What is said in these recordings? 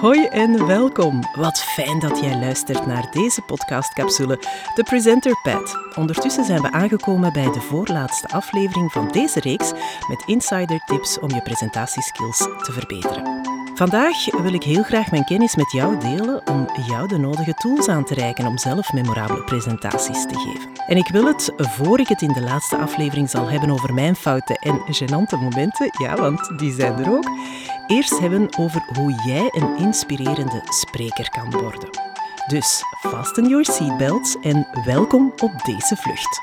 Hoi en welkom. Wat fijn dat jij luistert naar deze podcastcapsule, de Presenter Pad. Ondertussen zijn we aangekomen bij de voorlaatste aflevering van deze reeks met insider tips om je presentatieskills te verbeteren. Vandaag wil ik heel graag mijn kennis met jou delen om jou de nodige tools aan te reiken om zelf memorabele presentaties te geven. En ik wil het, voor ik het in de laatste aflevering zal hebben over mijn fouten en gênante momenten, ja, want die zijn er ook, eerst hebben over hoe jij een inspirerende spreker kan worden. Dus fasten your seatbelts en welkom op deze vlucht.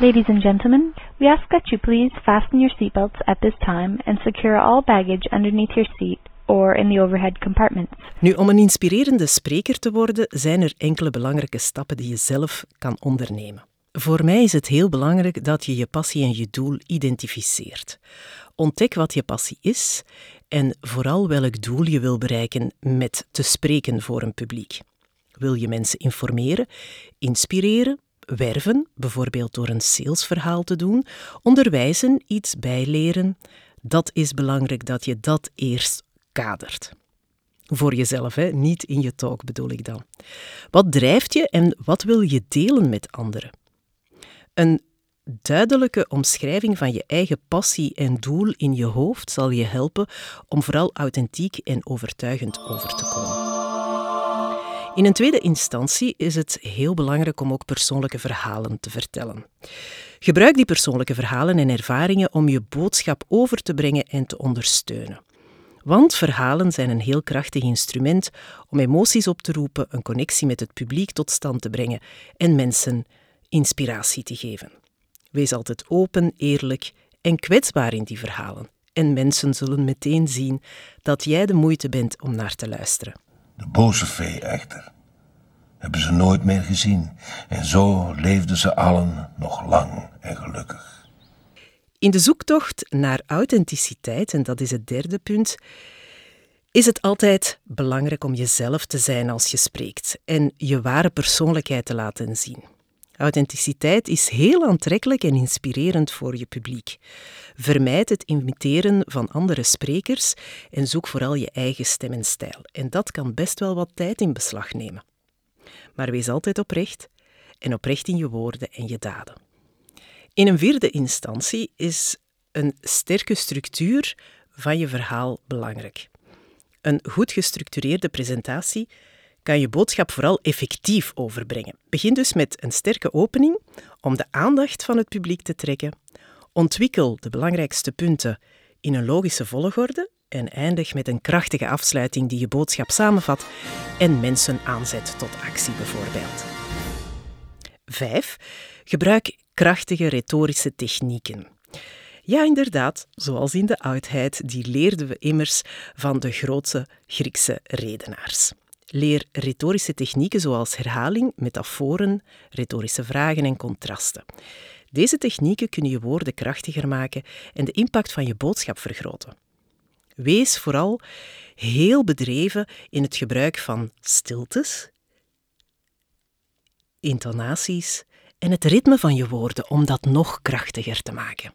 Ladies and gentlemen, we ask that you please fasten your seatbelts at this time and secure all baggage underneath your seat or in the overhead compartments. Nu, om een inspirerende spreker te worden, zijn er enkele belangrijke stappen die je zelf kan ondernemen. Voor mij is het heel belangrijk dat je je passie en je doel identificeert. Ontdek wat je passie is en vooral welk doel je wil bereiken met te spreken voor een publiek. Wil je mensen informeren, inspireren, werven, bijvoorbeeld door een salesverhaal te doen, onderwijzen, iets bijleren? Dat is belangrijk dat je dat eerst kadert. Voor jezelf, hè? niet in je talk bedoel ik dan. Wat drijft je en wat wil je delen met anderen? Een duidelijke omschrijving van je eigen passie en doel in je hoofd zal je helpen om vooral authentiek en overtuigend over te komen. In een tweede instantie is het heel belangrijk om ook persoonlijke verhalen te vertellen. Gebruik die persoonlijke verhalen en ervaringen om je boodschap over te brengen en te ondersteunen. Want verhalen zijn een heel krachtig instrument om emoties op te roepen, een connectie met het publiek tot stand te brengen en mensen inspiratie te geven. Wees altijd open, eerlijk en kwetsbaar in die verhalen. En mensen zullen meteen zien dat jij de moeite bent om naar te luisteren. De boze vee echter hebben ze nooit meer gezien. En zo leefden ze allen nog lang en gelukkig. In de zoektocht naar authenticiteit, en dat is het derde punt, is het altijd belangrijk om jezelf te zijn als je spreekt en je ware persoonlijkheid te laten zien. Authenticiteit is heel aantrekkelijk en inspirerend voor je publiek. Vermijd het imiteren van andere sprekers en zoek vooral je eigen stem en stijl. En dat kan best wel wat tijd in beslag nemen. Maar wees altijd oprecht en oprecht in je woorden en je daden. In een vierde instantie is een sterke structuur van je verhaal belangrijk. Een goed gestructureerde presentatie kan je boodschap vooral effectief overbrengen. Begin dus met een sterke opening om de aandacht van het publiek te trekken. Ontwikkel de belangrijkste punten in een logische volgorde en eindig met een krachtige afsluiting die je boodschap samenvat en mensen aanzet tot actie bijvoorbeeld. 5. Gebruik krachtige retorische technieken. Ja, inderdaad, zoals in de oudheid, die leerden we immers van de grootste Griekse redenaars. Leer retorische technieken zoals herhaling, metaforen, retorische vragen en contrasten. Deze technieken kunnen je woorden krachtiger maken en de impact van je boodschap vergroten. Wees vooral heel bedreven in het gebruik van stiltes, intonaties en het ritme van je woorden om dat nog krachtiger te maken.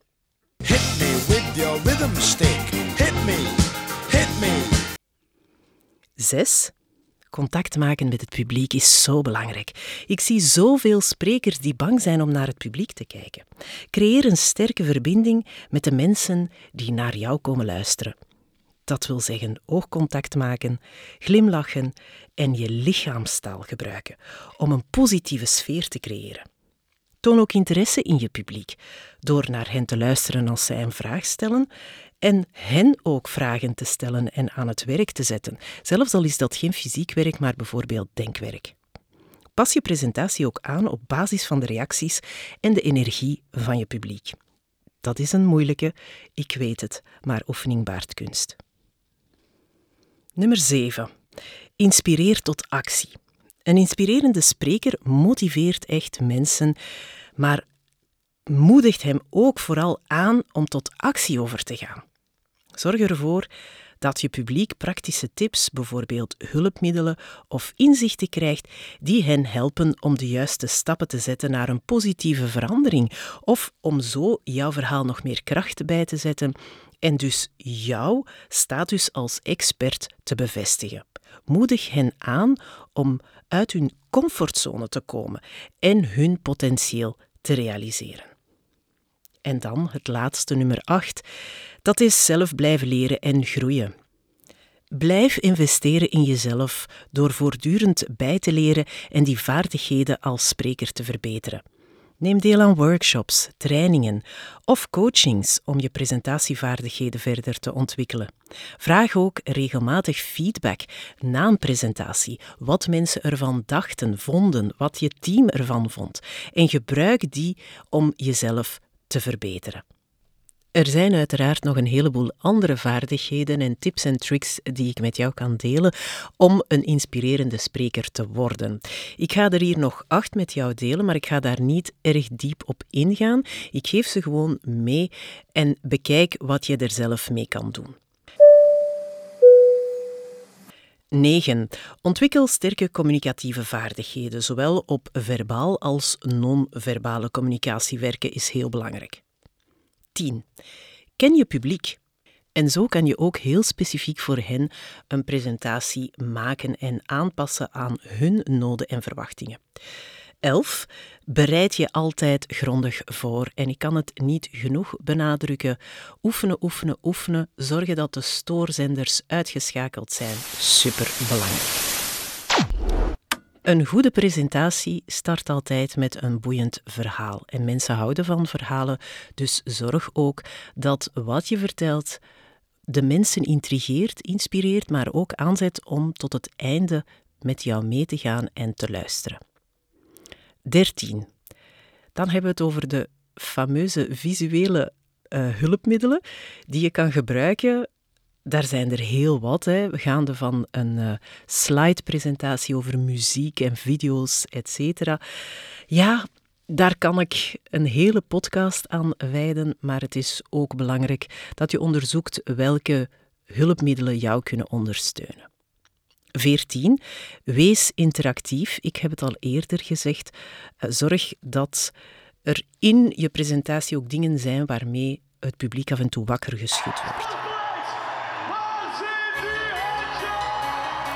Hit me with your rhythm stick. Hit me, hit me. 6. Contact maken met het publiek is zo belangrijk. Ik zie zoveel sprekers die bang zijn om naar het publiek te kijken. Creëer een sterke verbinding met de mensen die naar jou komen luisteren. Dat wil zeggen oogcontact maken, glimlachen en je lichaamstaal gebruiken om een positieve sfeer te creëren. Toon ook interesse in je publiek door naar hen te luisteren als zij een vraag stellen en hen ook vragen te stellen en aan het werk te zetten, zelfs al is dat geen fysiek werk, maar bijvoorbeeld denkwerk. Pas je presentatie ook aan op basis van de reacties en de energie van je publiek. Dat is een moeilijke, ik weet het, maar oefening baart kunst. Nummer 7. Inspireer tot actie. Een inspirerende spreker motiveert echt mensen, maar moedigt hem ook vooral aan om tot actie over te gaan. Zorg ervoor dat je publiek praktische tips, bijvoorbeeld hulpmiddelen of inzichten krijgt die hen helpen om de juiste stappen te zetten naar een positieve verandering of om zo jouw verhaal nog meer kracht bij te zetten en dus jouw status als expert te bevestigen. Moedig hen aan om uit hun comfortzone te komen en hun potentieel te realiseren. En dan het laatste, nummer 8. Dat is zelf blijven leren en groeien. Blijf investeren in jezelf door voortdurend bij te leren en die vaardigheden als spreker te verbeteren. Neem deel aan workshops, trainingen of coachings om je presentatievaardigheden verder te ontwikkelen. Vraag ook regelmatig feedback na een presentatie, wat mensen ervan dachten, vonden, wat je team ervan vond. En gebruik die om jezelf te verbeteren. Er zijn uiteraard nog een heleboel andere vaardigheden en tips en tricks die ik met jou kan delen om een inspirerende spreker te worden. Ik ga er hier nog acht met jou delen, maar ik ga daar niet erg diep op ingaan. Ik geef ze gewoon mee en bekijk wat je er zelf mee kan doen. 9. Ontwikkel sterke communicatieve vaardigheden. Zowel op verbaal als non-verbale communicatie werken is heel belangrijk. 10. Ken je publiek. En zo kan je ook heel specifiek voor hen een presentatie maken en aanpassen aan hun noden en verwachtingen. 11. Bereid je altijd grondig voor. En ik kan het niet genoeg benadrukken. Oefenen, oefenen, oefenen. Zorgen dat de stoorzenders uitgeschakeld zijn. Super belangrijk. Een goede presentatie start altijd met een boeiend verhaal. En mensen houden van verhalen, dus zorg ook dat wat je vertelt de mensen intrigeert, inspireert, maar ook aanzet om tot het einde met jou mee te gaan en te luisteren. 13. Dan hebben we het over de fameuze visuele uh, hulpmiddelen die je kan gebruiken daar zijn er heel wat. Hè. We gaan van een uh, slide-presentatie over muziek en video's, etc. Ja, daar kan ik een hele podcast aan wijden, maar het is ook belangrijk dat je onderzoekt welke hulpmiddelen jou kunnen ondersteunen. 14. Wees interactief. Ik heb het al eerder gezegd. Eh, zorg dat er in je presentatie ook dingen zijn waarmee het publiek af en toe wakker geschud wordt.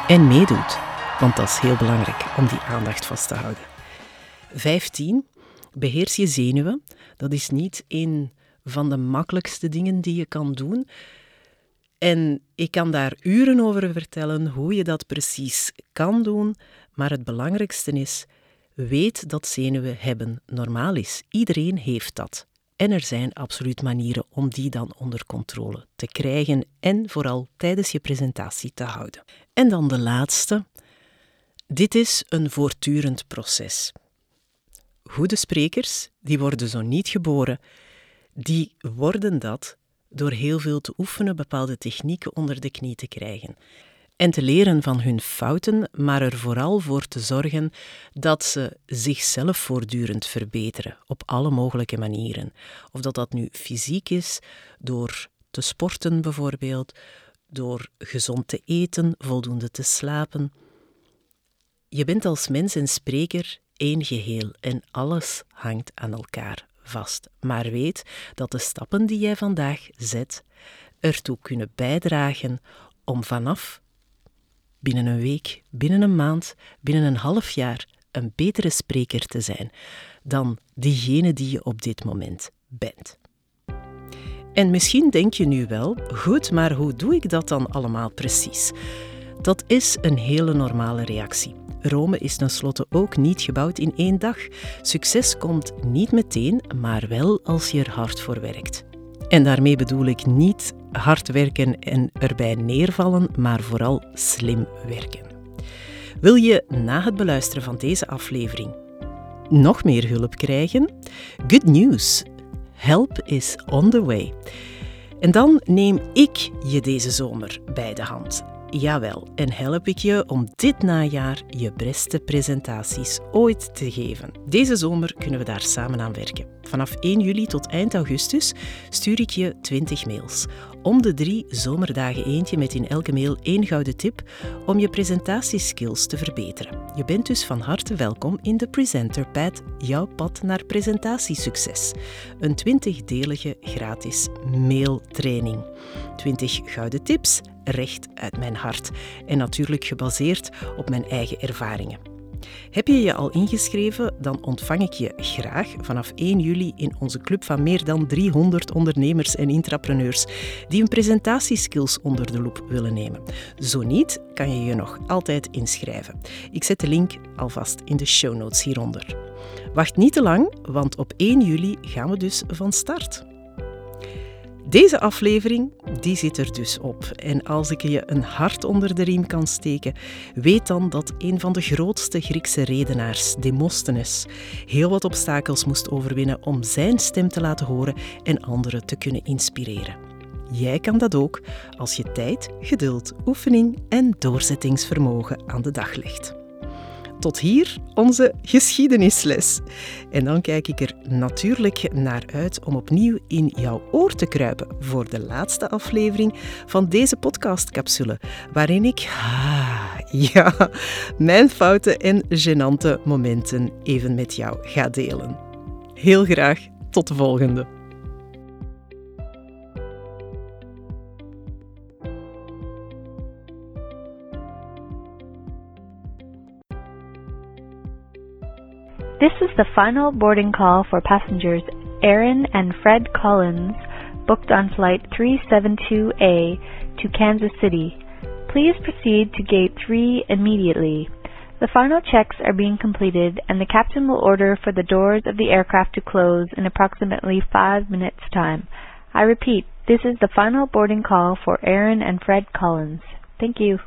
en meedoet. Want dat is heel belangrijk om die aandacht vast te houden. 15. Beheers je zenuwen. Dat is niet een van de makkelijkste dingen die je kan doen. En ik kan daar uren over vertellen hoe je dat precies kan doen. Maar het belangrijkste is, weet dat zenuwen hebben normaal is. Iedereen heeft dat. En er zijn absoluut manieren om die dan onder controle te krijgen en vooral tijdens je presentatie te houden. En dan de laatste. Dit is een voortdurend proces. Goede sprekers, die worden zo niet geboren, die worden dat door heel veel te oefenen, bepaalde technieken onder de knie te krijgen en te leren van hun fouten, maar er vooral voor te zorgen dat ze zichzelf voortdurend verbeteren op alle mogelijke manieren. Of dat dat nu fysiek is, door te sporten bijvoorbeeld, door gezond te eten, voldoende te slapen. Je bent als mens en spreker één geheel en alles hangt aan elkaar vast. Maar weet dat de stappen die jij vandaag zet ertoe kunnen bijdragen om vanaf binnen een week, binnen een maand, binnen een half jaar een betere spreker te zijn dan diegene die je op dit moment bent. En misschien denk je nu wel, goed, maar hoe doe ik dat dan allemaal precies? Dat is een hele normale reactie. Rome is tenslotte ook niet gebouwd in één dag. Succes komt niet meteen, maar wel als je er hard voor werkt. En daarmee bedoel ik niet hard werken en erbij neervallen, maar vooral slim werken. Wil je na het beluisteren van deze aflevering nog meer hulp krijgen? Good news! Help is on the way. En dan neem ik je deze zomer bij de hand. Jawel, en help ik je om dit najaar je beste presentaties ooit te geven. Deze zomer kunnen we daar samen aan werken. Vanaf 1 juli tot eind augustus stuur ik je 20 mails om de drie zomerdagen eentje met in elke mail één gouden tip om je presentatieskills te verbeteren. Je bent dus van harte welkom in de Presenter Pad, jouw pad naar presentatiesucces. Een 20-delige gratis mailtraining. 20 gouden tips, recht uit mijn hart. En natuurlijk gebaseerd op mijn eigen ervaringen. Heb je je al ingeschreven, dan ontvang ik je graag vanaf 1 juli in onze club van meer dan 300 ondernemers en intrapreneurs die hun presentatieskills onder de loep willen nemen. Zo niet, kan je je nog altijd inschrijven. Ik zet de link alvast in de show notes hieronder. Wacht niet te lang, want op 1 juli gaan we dus van start. Deze aflevering die zit er dus op. En als ik je een hart onder de riem kan steken, weet dan dat een van de grootste Griekse redenaars, Demosthenes, heel wat obstakels moest overwinnen om zijn stem te laten horen en anderen te kunnen inspireren. Jij kan dat ook als je tijd, geduld, oefening en doorzettingsvermogen aan de dag legt. Tot hier onze geschiedenisles. En dan kijk ik er natuurlijk naar uit om opnieuw in jouw oor te kruipen voor de laatste aflevering van deze podcastcapsule, waarin ik, ah, ja, mijn fouten en gênante momenten even met jou ga delen. Heel graag tot de volgende. This is the final boarding call for passengers Aaron and Fred Collins, booked on flight 372A to Kansas City. Please proceed to gate 3 immediately. The final checks are being completed and the captain will order for the doors of the aircraft to close in approximately 5 minutes time. I repeat, this is the final boarding call for Aaron and Fred Collins. Thank you.